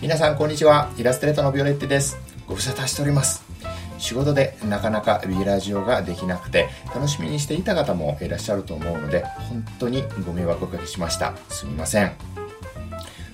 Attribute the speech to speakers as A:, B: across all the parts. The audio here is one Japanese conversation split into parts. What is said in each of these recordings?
A: 皆さんこんにちは。イラストレーターのビオレッテです。ご無沙汰しております。仕事でなかなか B ラジオができなくて楽しみにしていた方もいらっしゃると思うので本当にご迷惑をおかけしました。すみません。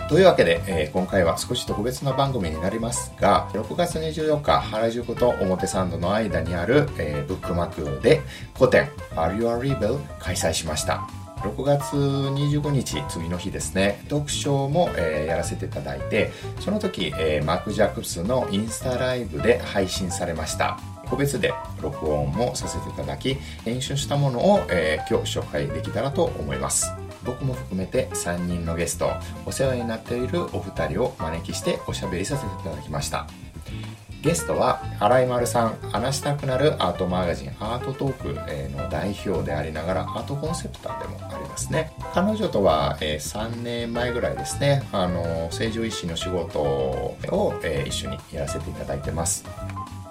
A: というわけで、えー今回は少し特別な番組になりますが6月24日原宿と表参道の間にある、えーブックマークで個展「Are You a Rebel?」開催しました。6月25日次の日ですね。トークショーも、えーやらせていただいてその時、えーマーク・ジャックスのインスタライブで配信されました。個別で録音もさせていただき編集したものを、えー今日紹介できたらと思います。僕も含めて3人のゲストお世話になっているお二人を招きしておしゃべりさせていただきました。ゲストは新井丸さん話したくなるアートマガジンアートトークの代表でありながらアートコンセプターでもありますね。彼女とは、3年前ぐらいですねあの成城石井の仕事を、一緒にやらせていただいてます。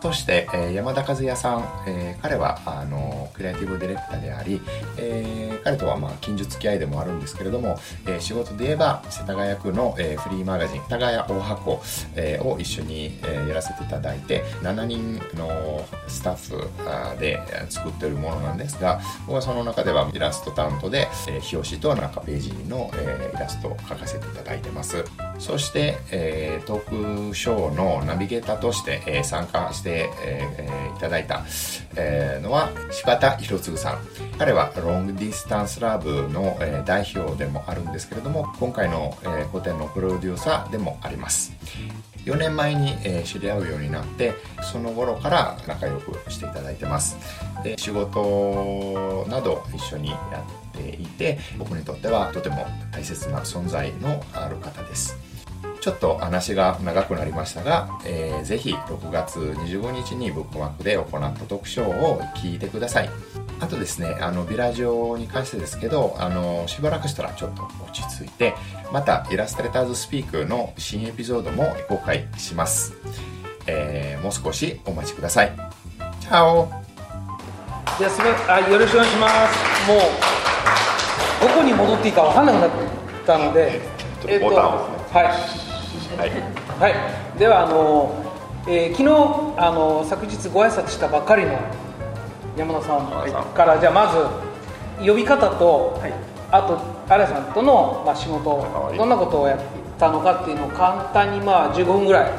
A: そして、え山田和也さん、え彼はあのクリエイティブディレクターであり、え彼とはまあ近所付き合いでもあるんですけれども、え仕事で言えば世田谷区の、えフリーマガジン「世田谷大箱」えを一緒に、えやらせていただいて7人のスタッフで作ってるものなんですが僕はその中ではイラスト担当で、えー表紙と中ページの、えイラストを描かせていただいてます。そして、えートークショーのナビゲーターとして、えー参加して、えーいただいた、えーのは柴田博次さん。彼はロングディスタンスラブの、えー代表でもあるんですけれども今回の、えー個展のプロデューサーでもあります。4年前に、えー知り合うようになってその頃から仲良くしていただいてます。で仕事など一緒にやっていて僕にとってはとても大切な存在のある方です。ちょっと話が長くなりましたが、えーぜひ6月25日にブックマークで行った特賞を聞いてください。あとですねあのビラジオに関してですけどあのしばらくしたらちょっと落ち着いてまたイラストレーターズスピークの新エピソードも公開します、えーもう少しお待ちください。チャオ。
B: じゃあすみません。あよろしくお願いします。もうどこに戻っていいか分かんなくなったので
A: ちょっとボタンを押すね。
B: はい。
A: はい。
B: はい、ではあの、えー昨日あの昨日ご挨拶したばっかりの山田さんからじゃあまず呼び方と、あと荒さんとの、まあ、仕事
A: はい
B: どんなことをやったのかっていうのを簡単にまあ15分ぐらい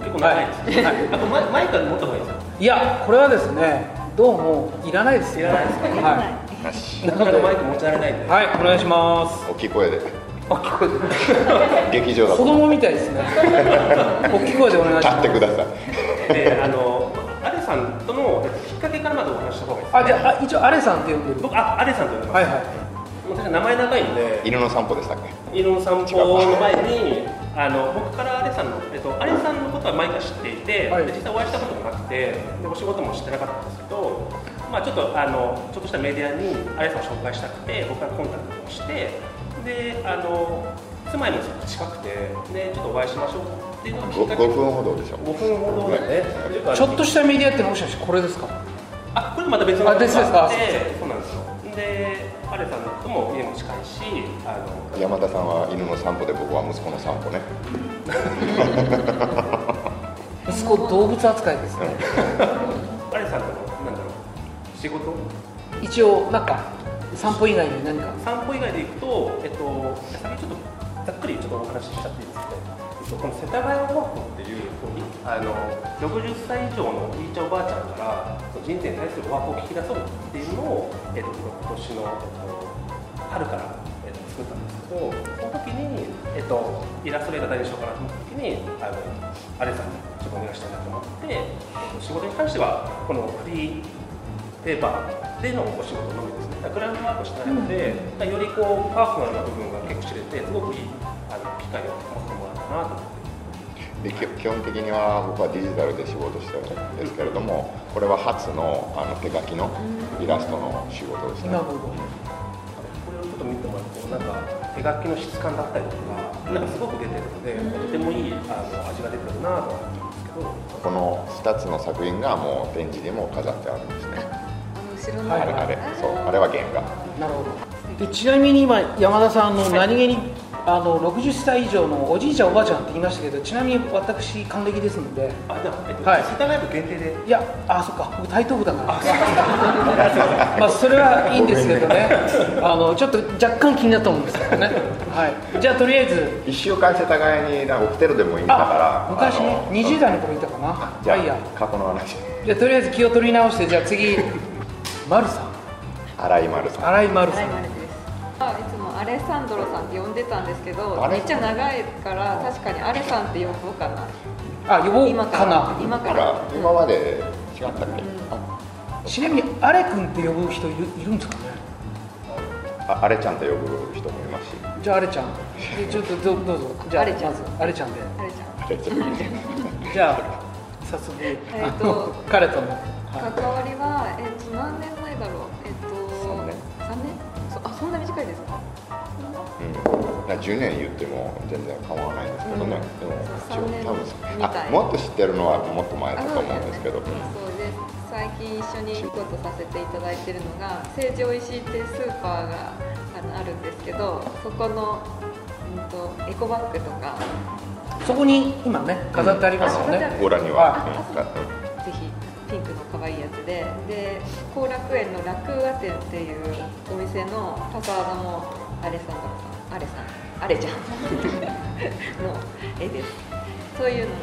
C: 結構長いですね、
B: はい
C: あと前前から持った方がいいですよ
B: いやこれはですねどうもいらないです
C: いらないですか
B: は
A: なし。
B: いな
C: 他
B: ので
C: のマイク持ち慣れないんで、
B: はいお願いします。
A: 大きい声で。
B: 大きい声で。
A: 劇場だと。
B: 子供みたいですね。大きい声でお願いし
A: 立
B: ます。
A: ってください。
C: であのアレさんとのえっときっかけからまずお話しした方がいいです、ね、
B: あじゃ一応アレさんって呼んでる。
C: 僕あアレさんと呼んでます、
B: はいはい。
C: 私は名前長いんで。
A: 犬の散歩でしたっけ？
C: 犬の散歩の前にあの僕からアレさんの、えっと、アレさんのことは前から知っていて、
B: はい。
C: で実際お会いしたこともなくてでお仕事も知ってなかったんですけど、まあ、ちょっとあのちょっとしたメディアにアレさんを紹介したくて僕からコンタクトをしてであの住まいもすごく近くてでちょっとお会いしましょうっていうのがきっかけ
A: 5, 分ほどでしょ
C: 5分ほどだね。
B: ちょっとしたメディアってもしかしてこれですか？
C: あこれまた別の
B: あ別ですか？
C: そうなんですよ。でアレさんとも家も近いしあの
A: 山田さんは犬の散歩で僕は息子の散歩ね。
B: 息子動物扱いですね。
C: アレさんのなんだろう仕事？
B: 一応なんか散歩以外に何か？
C: 散歩以外で行くと、えっと、先ちょっとざっくりちょっとお話ししちゃっていいですか、えっと、この世田谷オワコっていうあの60歳以上のおじいちゃんおばあちゃんから人生に対するオワコを聞き出そうっていうのを、えっと、今年の、えっと、春から、えっと、作ったんですけどその時に、えっと、イラストレーター何しようかなと思った時にあのアレさんにちょっとお願いしたいなと思って、えっと、仕事に関してはこのフリーペーパーでのお仕事のみですね、だからグランドワークしないので、よりこうパーソナルな部分が結構知れて、すごくいいあの機会を持ってもらったなと思って。
A: でき基本的には僕はデジタルで仕事してるんですけれどもこれは初のあの手書きのイラストの仕事ですね。
B: なるほど。
C: これをちょっと見てもらうと、なんか手書きの質感だったりとか、なんかすごく出てるので、とてもいいあの味が出てるなと思うんですけど、
A: この2つの作品がもう展示でも飾ってあるんですね
D: 後ろの
B: はい
A: あれあれそうあれは原画。
B: なるほど。でちなみに今山田さんの何気にあの60歳以上のおじいちゃんおばあちゃんって言いましたけどちなみに私還暦ですので。
C: あでも、えっと
B: はい。
C: 世田谷区限定で。
B: いやあそっか僕台東区だから。まあそれはいいんですけどね。あのちょっと若干気になったもんですからね。はい。じゃあとりあえず。
A: 一週間世田谷になんか起きてるでもいいんだから。
B: あ昔ね
A: あの
B: 20代の頃いたかな。
A: じゃ
B: まあいい
A: 過去の話。
B: じゃあとりあえず気を取り直してじゃあ次丸さん。
A: 新井丸さん。
B: 新井丸さん。
D: いつもアレサンドロさんって呼んでたんですけど
A: あれ？
D: めっちゃ長いから確かにアレさんって呼ぼうかな。
B: あ呼ぼう
D: 今か
B: な。
D: 今か
A: なんから。今まで違ったっけ、
B: ちなみにアレ君って呼ぶ人いるいるんですかね？
A: ああれちゃんと呼ぶ人もいますし。
B: じゃあアレちゃん。でちょっとどどうぞ。じゃあ
D: アレちゃん。
B: まずアレちゃんで。
D: アレちゃん。
A: あれちゃん
B: じゃあ早速、
D: えっと
B: あの彼との、は
D: 関わりは、えっと、何年前だろう？えっと
A: 三年。
D: 三年？そあそんな短いですか？
A: うん、な10年言っても全然変わらないんですけどね、
D: うん。
A: でも
D: そう三年
A: 多分あもっと知ってるのはもっと前だと思うんですけど、
D: そうです最近一緒に仕事させていただいてるのが成城石井っていうスーパーがあるんですけどそこの、うん、とエコバッグとか。
B: い、そこに今ね飾ってありますよね、
A: ご覧には、
D: あ
A: うんが
D: ぜひピンクの可愛いやつでで後楽園の楽和店っていうお店のファサードもアレサンドロさんアレさんアレちゃん。の絵です。そういうのの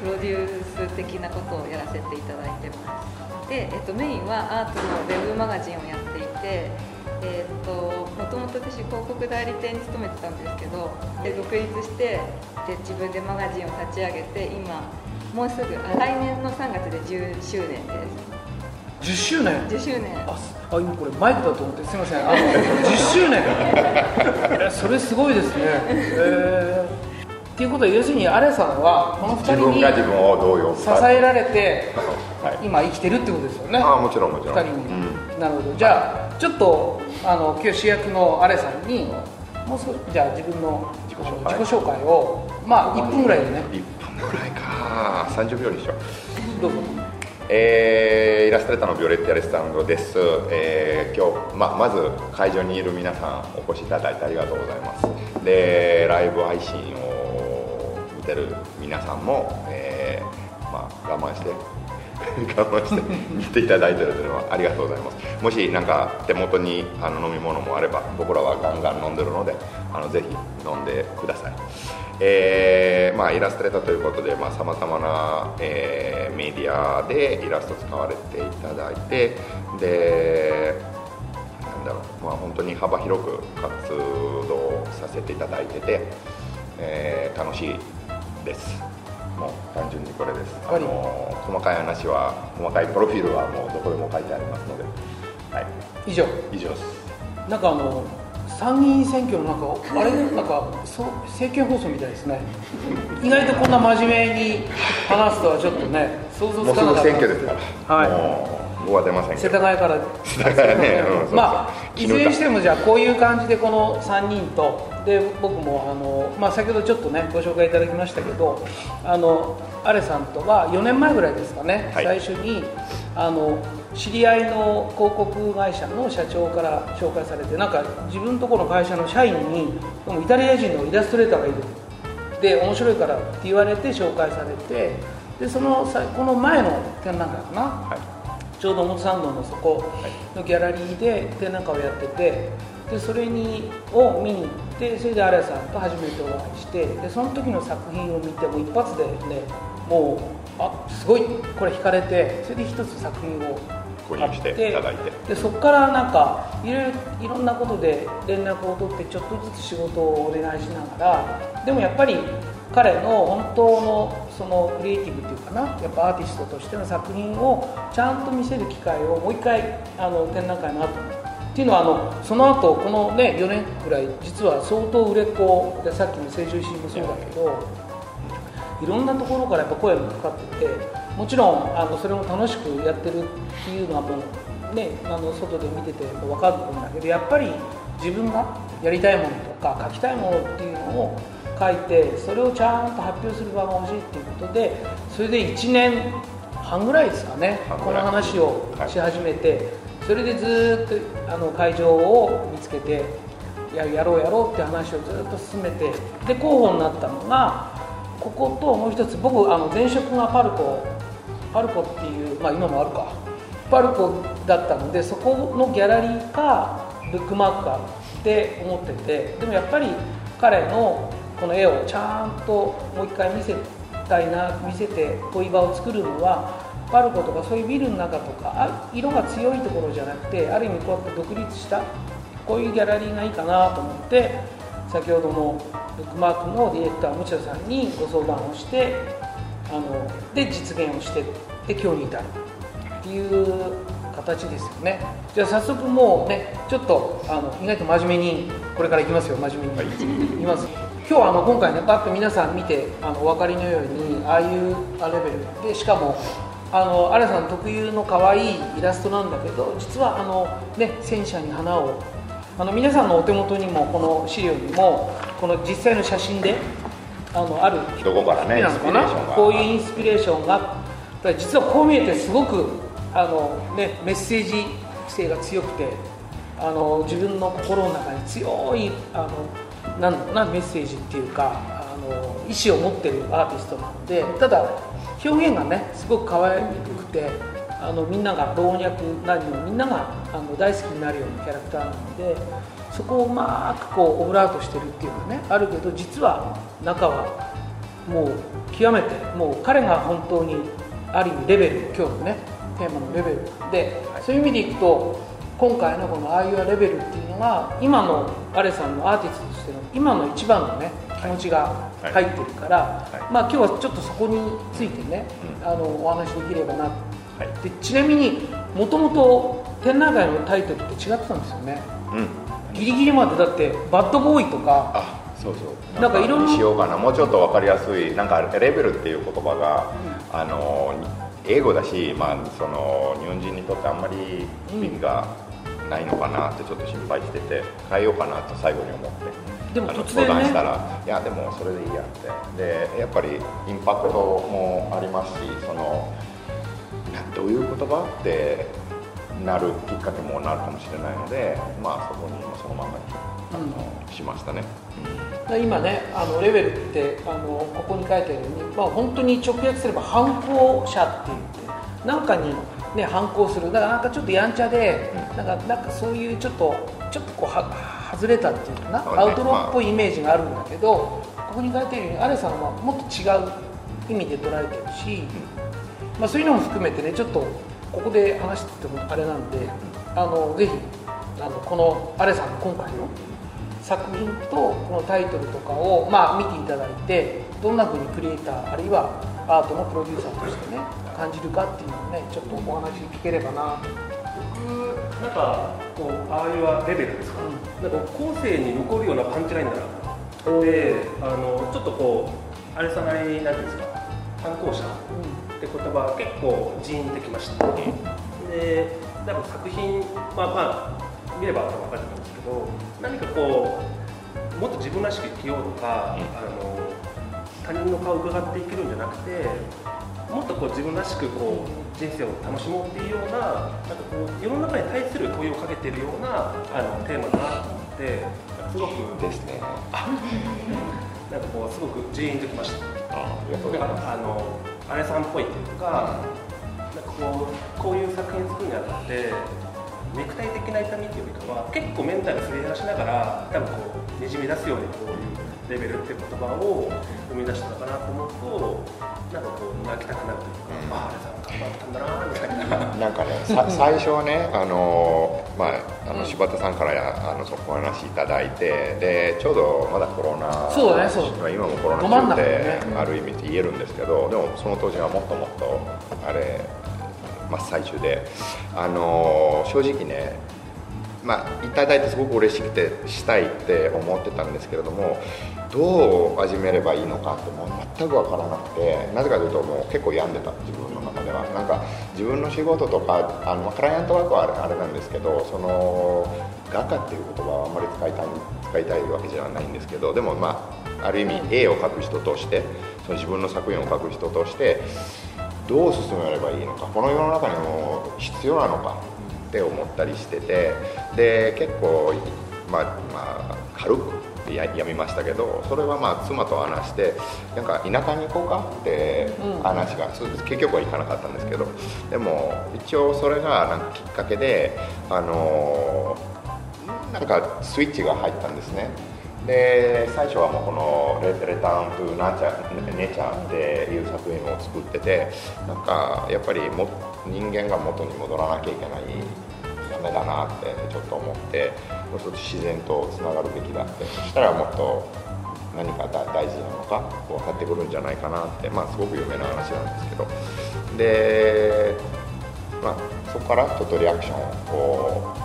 D: プロデュース的なことをやらせていただいてます。で、えっと、メインはアートのウェブマガジンをやっていてえっともともと私広告代理店に勤めてたんですけどで独立してで自分でマガジンを立ち上げて今もうすぐあ来年の3月で10周年で
B: 10周年？
D: す10周年。
B: あすあ今これマイクだと思ってすみません。あの10周年。えそれすごいですね。えー。っていうことは要するにアレさんはこの2
A: 自
B: 人に
A: 分が自分をどう呼ぶ
B: 支
A: か
B: えられて
A: はい。
B: 今生きてるってことですよね。
A: ああもちろんもちろん。
B: 2人に、なるほど。じゃあちょっとあの今日主役のアレさんにもう少しじゃあ自分の
A: 自己紹介。
B: 自己紹介をまあ1分ぐらいでね。
A: 1分ぐらいか30秒にしよう。
B: どうぞ。
A: えーイラストレーターのビオレッティ・アレスタンドです、えー今日、ままず会場にいる皆さんお越しいただいてありがとうございます。でライブ配信を見てる皆さんも、えーまあ、我慢して 我慢して見ていただいてるというのはありがとうございます。もし何か手元にあの飲み物もあれば僕らはガンガン飲んでるのであのぜひ飲んでください。えーまあ、イラストレーターということでさまざ、まな、えーメディアでイラスト使われていただいてでなんだろう、まあ、本当に幅広く活動させていただいてて、えー楽しいです。もう単純にこれです。あ
B: わかり
A: の細かい話は細かいプロフィールはもうどこでも書いてありますので、はい、
B: 以上。
A: 以上です。
B: なんかあの参議院選挙のなんかあれ？なんかそう政見放送みたいですね。意外とこんな真面目に話すとはちょっとね想像
A: もうすぐ
B: つかなかった
A: 選挙ですから、
B: はい。
A: もう僕は出ませんけ
B: 世
A: ど
B: 田谷から。
A: だからね、
B: まあいずれにしてもじゃあこういう感じでこの3人とで僕もあの、まあ、先ほどちょっとねご紹介いただきましたけどあのアレさんとは4年前ぐらいですかね、
A: はい。
B: 最初にあの知り合いの広告会社の社長から紹介されてなんか自分のところの会社の社員にイタリア人のイラストレーターがいる。で面白いからって言われて紹介されてでそのさこの前の展覧会かな、
A: はい
B: ちょうど表参道のそこのギャラリーで展覧会をやっててでそれにを見に行ってそれでアレさんと初めてお会いしてでその時の作品を見てもう一発でねもうあすごいこれ惹かれてそれで一つ作品を
A: 購入していただいて。
B: でそこからなんかいろいろんなことで連絡を取ってちょっとずつ仕事をお願いしながらでもやっぱり彼の本当のそのクリエイティブっていうかなやっぱアーティストとしての作品をちゃんと見せる機会をもう一回あの展覧会の後。っていうのはあのその後このね4年ぐらい実は相当売れっ子でさっきの成城石井もそうだけどいろんなところからやっぱ声もかかっててもちろんあのそれも楽しくやってるっていうのはもうねあの外で見てて分かると思うんだけどやっぱり自分がやりたいものとか書きたいものっていうのを書いてそれをちゃんと発表する場が欲しいっていうことでそれで1年半ぐらいですかねこの話をし始めて、それでずっとあの会場を見つけてややろうやろうって話をずっと進めてで候補になったのがここともう一つ僕あの前職がパルコパルコっていうまあ今もあるか。パルコだったのでそこのギャラリーかブックマークかって思っててでもやっぱり彼のこの絵をちゃんともう一回見せたいな見せて恋場を作るのはパルコとかそういうビルの中とかあ色が強いところじゃなくてある意味こうやって独立したこういうギャラリーがいいかなと思って先ほどのブックマークのディレクタームチャさんにご相談をしてあので実現をしてで今日に至る。っていう形ですよね。じゃあ早速もうねちょっとあの意外と真面目にこれからいきますよ。真面目に、い、きます今日はあの今回ねパッと皆さん見てあのお分かりのようにああいうレベルでしかもあのアレさん特有の可愛いイラストなんだけど実はあの、ね、戦車に花をあの皆さんのお手元にもこの資料にもこの実際の写真であのある
A: どこからね
B: なのかな？こういうインスピレーションが実はこう見えてすごくあの、ね、メッセージ性が強くてあの自分の心の中に強いあのなんなメッセージっていうかあの意思を持ってるアーティストなのでただ表現がねすごく可愛くてあのみんなが老若男女みんながあの大好きになるようなキャラクターなのでそこをうまくこうオブラートしてるっていうかねあるけど実は中はもう極めてもう彼が本当にある意味レベル今日のねテーマのレベルで、そういう意味でいくと今回のこの「ああいうレベル」っていうのが今のアレさんのアーティストとしての今の一番のね気持ちが入ってるから、はい。はい、まあ今日はちょっとそこについてね、うん、あのお話できればな、はい、でちなみにもともと展覧会のタイトルって違ってたんですよね、うん、ギリギリまでだって「バッドボーイ」とか
A: そうそう。なんかいろんなしようかな。もうちょっと分かりやすい。なんかレベルっていう言葉が、うん、あの英語だし、まあ、その日本人にとってあんまり意味がないのかなってちょっと心配してて変えようかなと最後に思って
B: でもね、
A: 相談したらいやでもそれでいいやって。でやっぱりインパクトもありますしそのどういう言葉ってなるきっかけもなるかもしれないのでまあそこにそのままにあの、うん、しましたね。
B: 今ねあのレベルってあのここに書いてあるように、まあ、本当に直訳すれば反抗者って言って何かに、ね、反抗する。だからなんかちょっとやんちゃで、うん、なんかなんかそういうちょっとちょっとこうは外れたっていうかな、ね、アウトローっぽいイメージがあるんだけど、ここに書いてあるようにアレさんはもっと違う意味で捉えてるし、まあ、そういうのも含めてねちょっとここで話しててもあれなんであのぜひあのこのアレさんの今回の作品とこのタイトルとかを、まあ、見ていただいてどんなふうにクリエイターあるいはアートのプロデューサーとしてね感じるかっていうのをねちょっとお話聞ければな。
C: 僕なんかこうああいうレベルですか、うん、なんか後世に残るようなパンチラインだな。であのちょっとこうあれさなりなんていうんですか？反抗者って言葉結構ジーンってきました、で多分作品まあまあ見れば分かると思うんですけど何かこうもっと自分らしく生きようとか、うん、あの他人の顔を伺っていけるんじゃなくてもっとこう自分らしくこう人生を楽しもうっていうようななんかこう世の中に対する問いをかけているようなあのテーマだなと思ってすごく
A: ですね。
C: なんかこうすごくジーンときました。ああのあれさんっぽいっていうか、なんかこうこういう作品作るにあたって肉体的な痛みっていうよりかは結構メンタルすり減らしながら多分こうにじみ出すようにこういうレベルって言葉を生み出したのかなと思うとなんかこう泣きたくなるというか、あああれさん頑張ったんだなみたいな。
A: なんかね 最初はねあの、まあ、あの柴田さんからあのそこお話いただいてでちょうどまだコロナ
B: そうだねそう
A: 今もコロナ中で、ある意味言えるんですけどでもその当時はもっともっとあれ真っ最中で、あの正直ね、まあ、いただいてすごく嬉しくてしたいって思ってたんですけれどもどう始めればいいのかってもう全く分からなくてなぜかというともう結構病んでた自分の中では。なんか自分の仕事とかあのクライアントワークはあれなんですけどその画家っていう言葉はあんまり使いたい使いたいわけじゃないんですけどでもまあある意味絵を描く人としてその自分の作品を描く人としてどう進めればいいのかこの世の中にも必要なのかって思ったりしててで結構まあまあ軽くややめましたけどそれはまあ妻と話してなんか田舎に行こうかって
B: うん。
A: 話が、そうです。結局は行かなかったんですけどでも一応それがなんかきっかけであのなんかスイッチが入ったんですねで最初はもうこのレ「レタン・トゥ・ナチャネチャ」っていう作品を作っててなんかやっぱりも人間が元に戻らなきゃいけないダメだなってちょっと思ってもう一つ自然とつながるべきだって。そしたらもっと何か大事なのか分かってくるんじゃないかなってまあすごく有名な話なんですけど。で、まあ、そこからちょっとリアクションを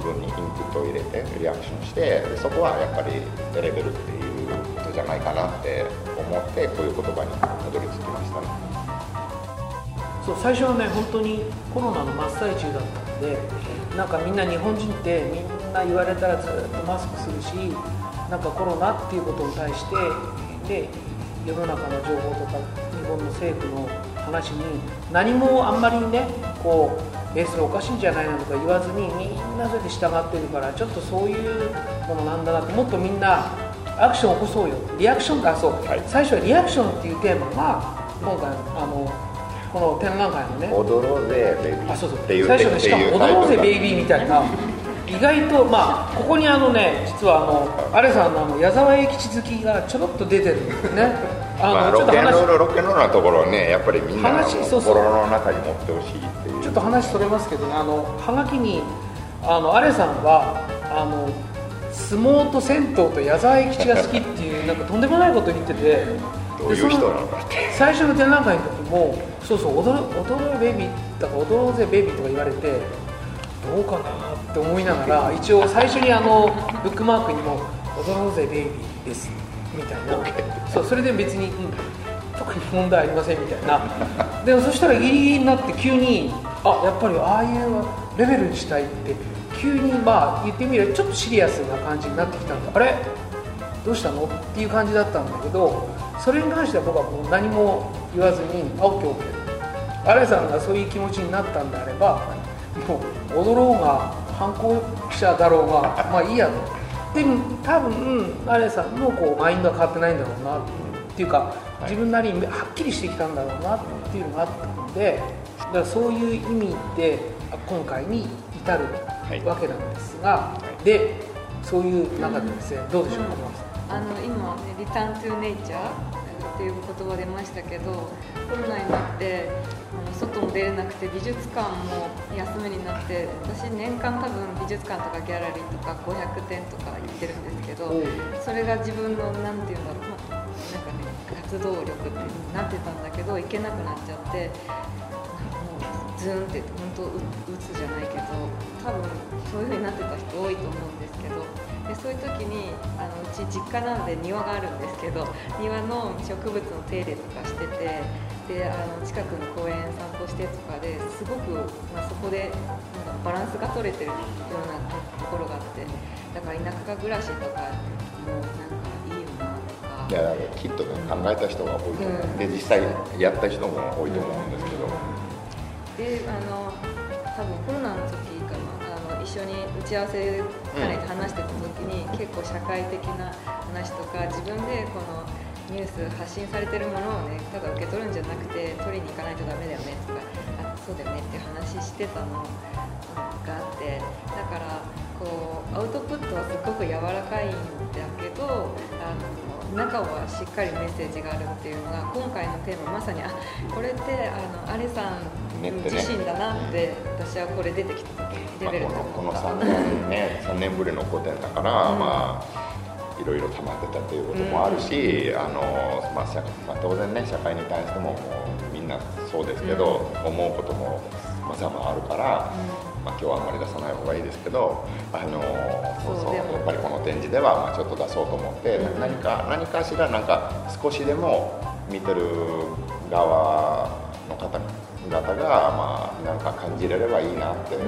A: 分にインプットを入れてリアクションしてでそこはやっぱりレベルっていうことじゃないかなって思ってこういう言葉にたどり着きましたね。
B: そう最初はね本当にコロナの真っ最中だったのでなんかみんな日本人ってみんな言われたらずっとマスクするしなんかコロナっていうことに対してで世の中の情報とか日本の政府の話に何もあんまりねこうえそれおかしいんじゃないのとか言わずにみんなそれで従ってるからちょっとそういうものなんだなってもっとみんなアクション起こそうよ。リアクションかそう、
A: はい。
B: 最初はリアクションっていうテーマが今回あのこの展覧会のね。
A: 踊ろうぜベイビー。
B: あそうそう。最初ねしかも「
A: っていうタイトルが。
B: 踊ろうぜベイビー」みたいな。意外とまあここにあのね実はあのアレさんのあの矢沢永吉好きがちょろっと出てるんですね。あ
A: まあ、
B: のちょっと話
A: ロケンロールロケンロールなところをねやっぱりみんな心の中に持ってほしい
B: ょっと話それますけどね。あのはがきにあのアレさんはあの相撲と銭湯と矢沢永吉が好きっていうなんかとんでもないこと言ってて
A: どういう人なのかって。
B: 最初の展覧会の時もそうそう踊ろ踊ろうベイビーだから踊ろうぜベイビーとか言われてどうかなって思いながら一応最初にあのブックマークにも踊ろうぜベイビーですみたいな。そうそれで別に、うん、特に問題ありませんみたいな。でもそしたらギリギリになって急にあやっぱりああいうレベルにしたいって急にまあ言ってみればちょっとシリアスな感じになってきたんだ。あれ？どうしたの？っていう感じだったんだけどそれに関しては僕はもう何も言わずにあオッケーオッケー。新井さんがそういう気持ちになったんであればもう踊ろうが反抗者だろうがまあいいやと。でも多分新井さんのこうマインドは変わってないんだろうなっていう。か自分なりにはっきりしてきたんだろうなっていうのがあったのでだからそういう意味で今回に至る
A: はい。
B: わけなんですが、でそういう中でですねどうでしょうか、
D: あの今ね「リターン・トゥ・ネイチャー」っていう言葉出ましたけどコロナになって外も出れなくて美術館も休みになって私年間多分美術館とかギャラリーとか500点とか行ってるんですけどそれが自分のなんていうんだろう、活動力ってなってたんだけど行けなくなっちゃってもうズーンって本当打つじゃないけど多分そういう風になってた人多いと思うんですけどでそういう時にあのうち実家なんで庭があるんですけど庭の植物の手入れとかしててであの近くの公園散歩してとかですごく、まあ、そこでなんかバランスが取れてるようなところがあってだから田舎暮らしとかもなんかとか。
A: いやだからきっとね考えた人が多いと思う、
D: うん。
A: で実際やった人も多いと思うんですけど、
D: であの多分コロナの時かなあの一緒に打ち合わせ兼ねて話してた時に、結構社会的な話とか自分でこのニュース発信されてるものをねただ受け取るんじゃなくて取りに行かないとダメだよねとかあそうだよねって話してたのがあってだからこうアウトプットはすごく柔らかいんだけどあの中はしっかりメッセージがあるっていうのが今回のテーマまさにあこれってあのアレさん自身だなって私はこれ出てきた時レベルで
A: まあこの。この3年ね3年ぶりの個展だから、
D: うん
A: まあいろいろ溜まってたということもあるし、あのまあ社まあ、当然ね社会に対してももうなそうですけど、思うこともまざまあるから、まあ、今日はあんまり出さない方がいいですけどあのそうそう
D: そう
A: やっぱりこの展示ではまあちょっと出そうと思って、
D: うん。
A: 何か何かしらなんか少しでも見てる側の方々がまあなんか感じれればいいなって、
D: うん。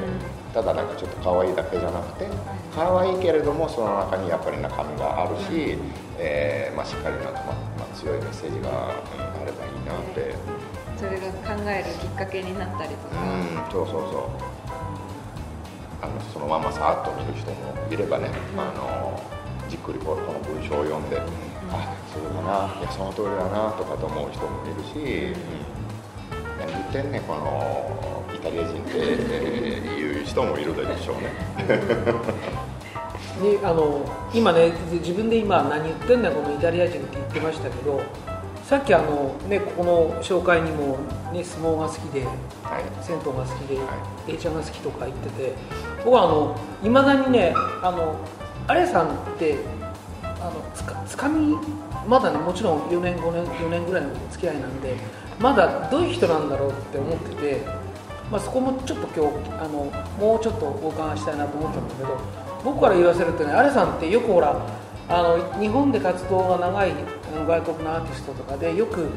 A: ただなんかちょっと可愛いだけじゃなくて可愛いけれどもその中にやっぱり中身があるし、えーまあ、しっかりなんか、まあまあ、強いメッセージが、うんあればいいなって、
D: それが考えるきっかけになったりとか、
A: うん、そうそうそあのそのままさっと見る人もいればね、あのじっくりこの文章を読んで、あそうだないやその通りだなとかと思う人もいるし、うん、何言ってんねんこのイタリア人って、えーいう人もいるでしょうね。
B: で あの今ね自分で今何言ってんだよこのイタリア人って言ってましたけどさっきあの、ね、ここの紹介にも、ね、相撲が好きで、
A: はい。
B: 銭湯が好きで、
A: は
B: A ちゃんが好きとか言ってて僕はあのいまだにねあのアレさんってあのつかつかみまだねもちろん4年5年4年ぐらいの付き合いなんでまだどういう人なんだろうって思ってて、まあ、そこもちょっと今日あのもうちょっとお伺いしたいなと思ったんだけど僕から言わせるとねアレさんってよくほらあの日本で活動が長い外国のアーティストとかでよく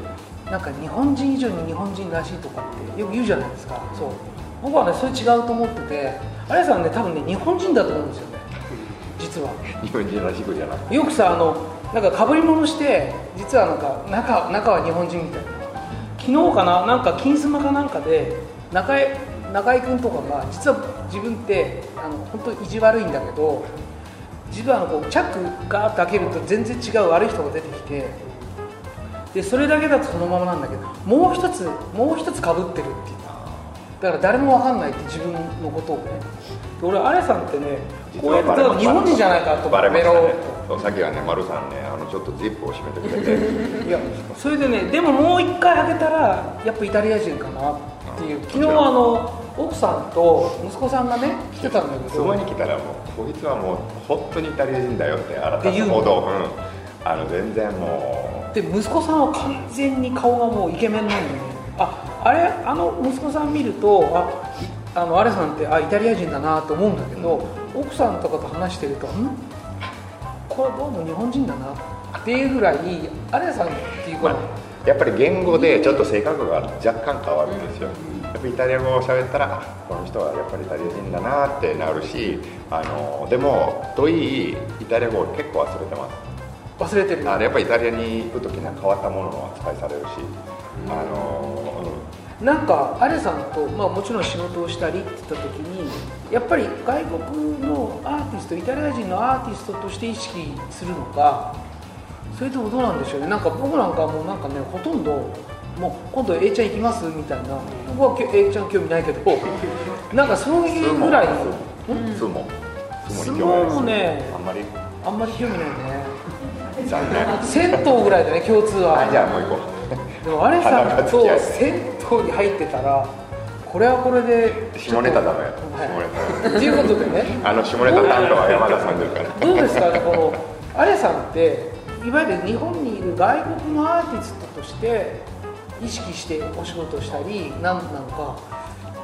B: なんか日本人以上に日本人らしいとかってよく言うじゃないですか。そう。僕はねそれ違うと思っててアレさんね多分ね日本人だと思うんですよね。実は。
A: 日本人らしくじゃなくて。
B: よくさあのなんかかぶり物して実はなんか中中は日本人みたいな。昨日かななんか金スマかなんかで中井中井君とかが実は自分ってあの本当意地悪いんだけど実はあのこうチャックガーッと開けると全然違う悪い人が出てきてでそれだけだとそのままなんだけどもう一つもう一つかぶってるっていう。だから誰も分かんないって自分のことをね。で俺アレさんってねこうやって日本人じゃないかと
A: バレましたね。
B: メロッと
A: そうさっきはね丸さんねあのちょっとジップを閉めてくれて。
B: いやそれでねでももう一回開けたらやっぱイタリア人かなっていう。昨日あの奥さんと息子さんがね来てたんだけ
A: そこ
B: ど
A: に来たらもうこいつはもう本当にイタリア人だよって改
B: って言う。の
A: めほど、うん、あの全然も
B: で息子さんは完全に顔がもうイケメンなんでね。ああれ？あの息子さん見るとあいあのアレさんってあイタリア人だなと思うんだけど、奥さんとかと話してるとん？これどうも日本人だなっていうぐらいアレさんっていう
A: う、
B: か、
A: まあ、やっぱり言語でちょっと性格が若干変わるんですよ、やっぱりイタリア語を喋ったらあこの人はやっぱりイタリア人だなってなるしあのでもといいイタリア語を結構忘れてます。
B: 忘れてる。
A: あれやっぱりイタリアに行く時には変わったものの扱いされるし、あの
B: なんかアレさんと、まあ、もちろん仕事をしたりって言った時にやっぱり外国のアーティストイタリア人のアーティストとして意識するのかそれともどうなんでしょうね。なんか僕なんかはもうなんかねほとんどもう今度 A ちゃん行きますみたいな僕は A ちゃん興味ないけど なんかそういうぐらい
A: うん。相撲
B: 相
A: 相撲
B: もね
A: あんまり。
B: あんまり興味ないね。
A: 残念。
B: 銭湯ぐらいだね共通は。
A: あじゃあもう行こ
B: でもアレさん
A: 裸
B: と銭湯に入ってたらこれはこれで
A: う下ネタダメ
B: はい。
A: 下ネタ。
B: ということでね。
A: あの下ネタ担当は山田さんですから。
B: どうですかねこのアレさんっていわゆる日本にいる外国のアーティストとして意識してお仕事をしたりなんなのか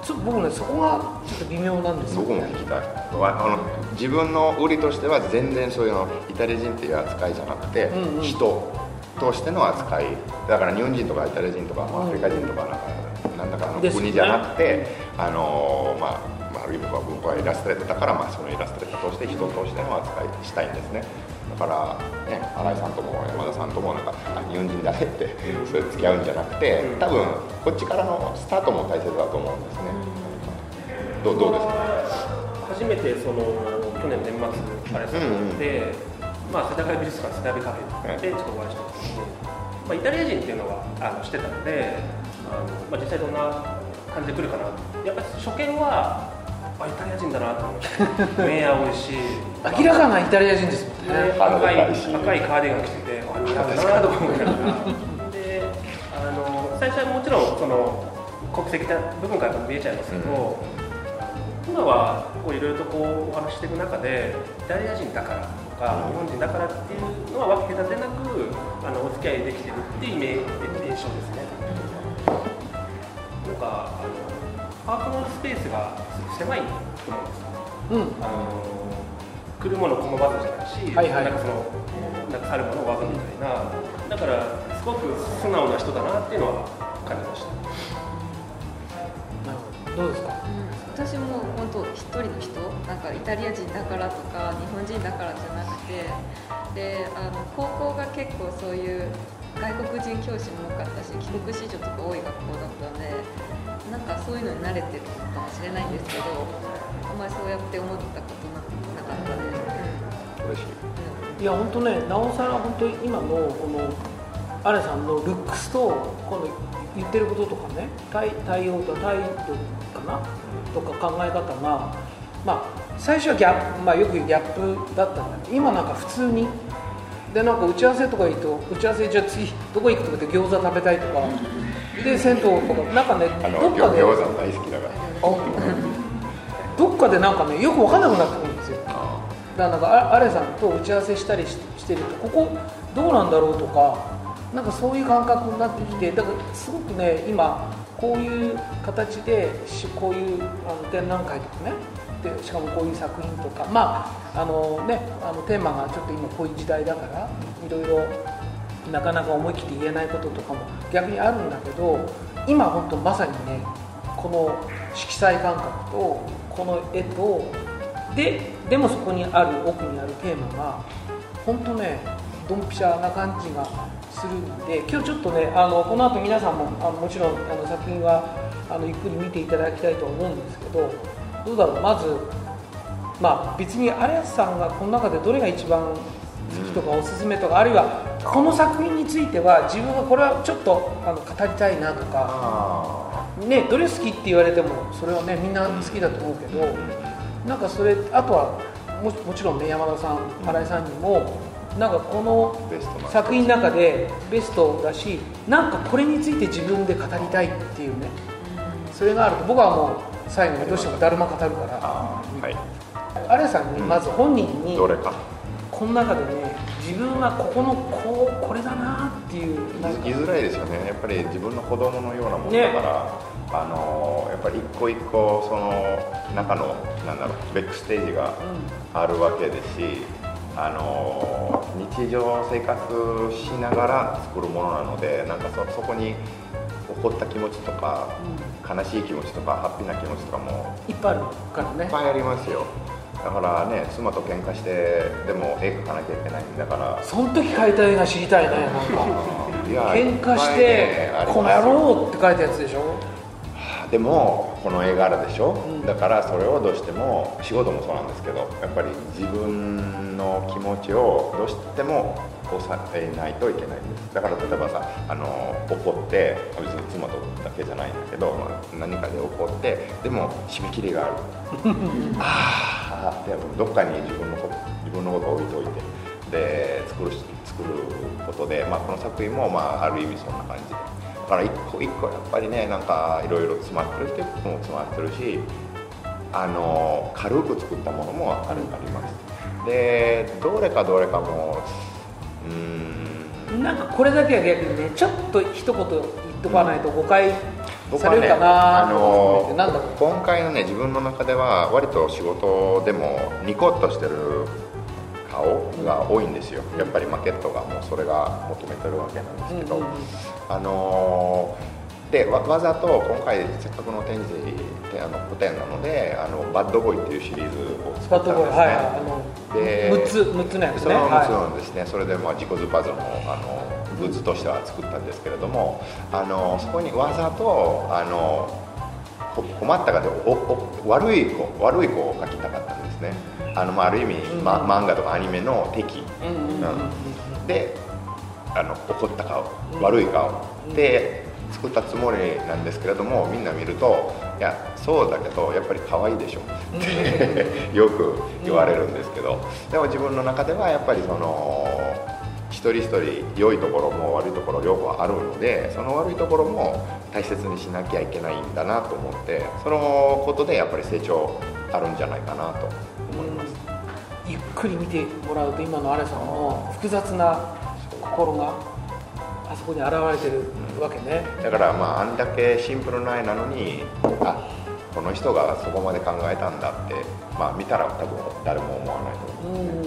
B: ちょっと僕ねそこがちょっと微妙なんですよ
A: 僕も聞きたい。わあの自分の売りとしては全然そういうのイタリア人っていう扱いじゃなくて、
B: うんうん。
A: 人としての扱いだから日本人とかイタリア人とか、アフリカ人とかなんかなんだかの国じゃなくて、あのまあまあ、ある意味は僕はイラストレーターだから、まあ、そのイラストレーターとして人としての扱いしたいんですねだから、ね、新井さんとも山田さんともなんかあ日本人だねってそれ付き合うんじゃなくて多分こっちからのスタートも大切だと思うんですねどうどうですか
C: 初めてその去年年末あれさんで、まあ、世田谷美術館世田谷カフェでちょっとお会いした時に、まあ、イタリア人っていうのはあの知ってたのであの、まあ、実際どんな感じで来るかなやっぱり初見はあイタリア人だなと思って。目青いし。
B: 明らかなイタリア人ですもん
C: で
B: ね
C: 赤い赤いカーディガン着ててあ似合うなとか思いながら。であの最初はもちろんその国籍的な部分からも見えちゃいますけど、今はこういろいろとこうお話ししていく中でイタリア人だからとか日本人だからっていうのは分け隔てなくあのお付き合いできてるっていうイメージ印象ですね。なんかあのパートナースペースが狭いと思うんですよ
B: うん。
C: あの来るもの拒まずじゃないし、
B: はいはい。
C: なんかそのなんか去るものをわずみたいな。だからすごく素直な人だなっていうのは感じました。
B: どうですか？
D: 私も本当一人の人なんかイタリア人だからとか日本人だからじゃなくてであの高校が結構そういう外国人教師も多かったし帰国子女とか多い学校だったのでなんかそういうのに慣れてるのかもしれないんですけどあんまりそうやって思ったことななかったです、
A: 嬉しい。
B: いや本当ねなおさら本当に今のこのアレさんのルックスとこの言ってることとかね対対応と態度かなとか考え方がまあ最初はギャップ、まあ、よくギャップだったんだけど今なんか普通にでなんか打ち合わせとか言うと打ち合わせじゃあ次どこ行くとかって餃子食べたいとかで銭湯とかなんかねどっかで
A: 餃子大好きだから。
B: どっかでなんかねよく分かんなくなってくるんですよ。
A: あ。
B: だからなんかあアレさんと打ち合わせしたりししてるとここどうなんだろうとかなんかそういう感覚になってきてだからすごくね今こういう形でこういうあの展覧会とかねでしかもこういう作品とかまああのねあのテーマがちょっと今こういう時代だからいろいろなかなか思い切って言えないこととかも逆にあるんだけど今本当まさにねこの色彩感覚とこの絵とででもそこにある奥にあるテーマが本当ねドンピシャな感じがするんで今日ちょっとねあのこの後皆さんもあのもちろんあの作品はあのゆっくり見ていただきたいと思うんですけどどうだろう？まずまあ別に有安さんがこの中でどれが一番好きとかおすすめとかあるいはこの作品については自分がこれはちょっとあの語りたいなとか
A: あ
B: ね、どれ好きって言われてもそれはねみんな好きだと思うけどなんかそれあとはももちろんね山田さん新井さんにもなんかこの作品の中でベストだしなんかこれについて自分で語りたいっていうねそれがあると僕はもう最後にどうしてもだるま語るから
A: あはい。
B: 新井さんにまず本人に
A: どれか。
B: この中でね自分はここのこうこれだなっていうな
A: 言いづらいですよね。やっぱり自分の子供のようなものだから、あのやっぱり一個一個その中のなんだろうベックステージがあるわけですし、あの日常生活しながら作るものなのでなんかそそこに怒った気持ちとか、悲しい気持ちとかハッピーな気持ちとかも
B: いっぱいあるからね。
A: いっぱいありますよ。だからね妻と喧嘩してでも絵描かなきゃいけないんだから。
B: その時描いた絵が知りたいねなんか。喧嘩して
A: ねあ「
B: この野郎!」って書いたやつでしょ？
A: でもこの絵柄でしょ、
B: ん。
A: だからそれをどうしても仕事もそうなんですけどやっぱり自分の気持ちをどうしても抑えないといけないんです。だから例えばさあの怒って別に妻とだけじゃないんだけど、まあ、何かで怒ってでも締め切りがある。ああでもどっかに自分のこと自分のことを置いておいてで作るし作ることで、まあ、この作品も、まあ、ある意味そんな感じで。だから一個一個やっぱりねなんかいろいろ詰まってるっていうことも詰まってるしあの軽く作ったものもあるあります。でどれかどれかもうーん。
B: なんかこれだけは逆にねちょっと一言言っとかないと誤解されるか
A: あ
B: なと思っ
A: の今回のね自分の中では割と仕事でもニコッとしてる顔が多いんですよ。やっぱりマーケットがもうそれが求めてるわけなんですけど、あのーでわわざと今回せっかくの展示てあの個展なのであのバッドボーイっていうシリーズを作ったんですね、
B: はいあの
A: で
B: 6つ6つのやつ
A: そのもち
B: ねは
A: ろんですね、それでまあ自己ズパズルのあのグッズとしては作ったんですけれどもあのそこにわざとあのこ困った方おお悪い子悪い子を描きたかったんですねあの、まあ、ある意味、
B: うん。
A: ま漫画とかアニメの敵、
B: いうん
A: であの怒った顔、
B: うん。
A: 悪い顔。
B: うん。
A: で作ったつもりなんですけれどもみんな見るといやそうだけどやっぱり可愛いでしょ。ってよく言われるんですけど。でも自分の中ではやっぱりその一人一人良いところも悪いところ両方あるのでその悪いところも大切にしなきゃいけないんだなと思ってそのことでやっぱり成長あるんじゃないかなと思います。
B: ゆっくり見てもらうと今のアレさんの複雑な心があそこに現れてるわけね、
A: だからまああんだけシンプルな絵なのにあこの人がそこまで考えたんだってまあ見たら多分誰も思わないと思う、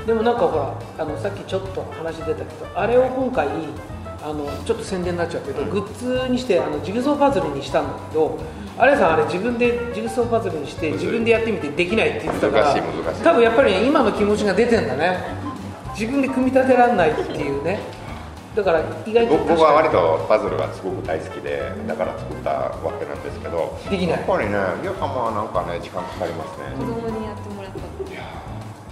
B: うん。でもなんかほらあのさっきちょっと話出たけどあれを今回あのちょっと宣伝になっちゃうけど、グッズにしてあのジグソーパズルにしたんだけどアレさんあれ自分でジグソーパズルにして自分でやってみてできないって言ってたから
A: 難しい難しい。
B: 多分やっぱりね今の気持ちが出てんだね。自分で組み立てられないっていうね。だから意外と
A: 僕僕は割とパズルがすごく大好きでだから作ったわけなんですけど
B: できない。
A: やっぱりねゆうさんはなんかね時間かかりますね。
D: 子供にやってもらった。
A: いや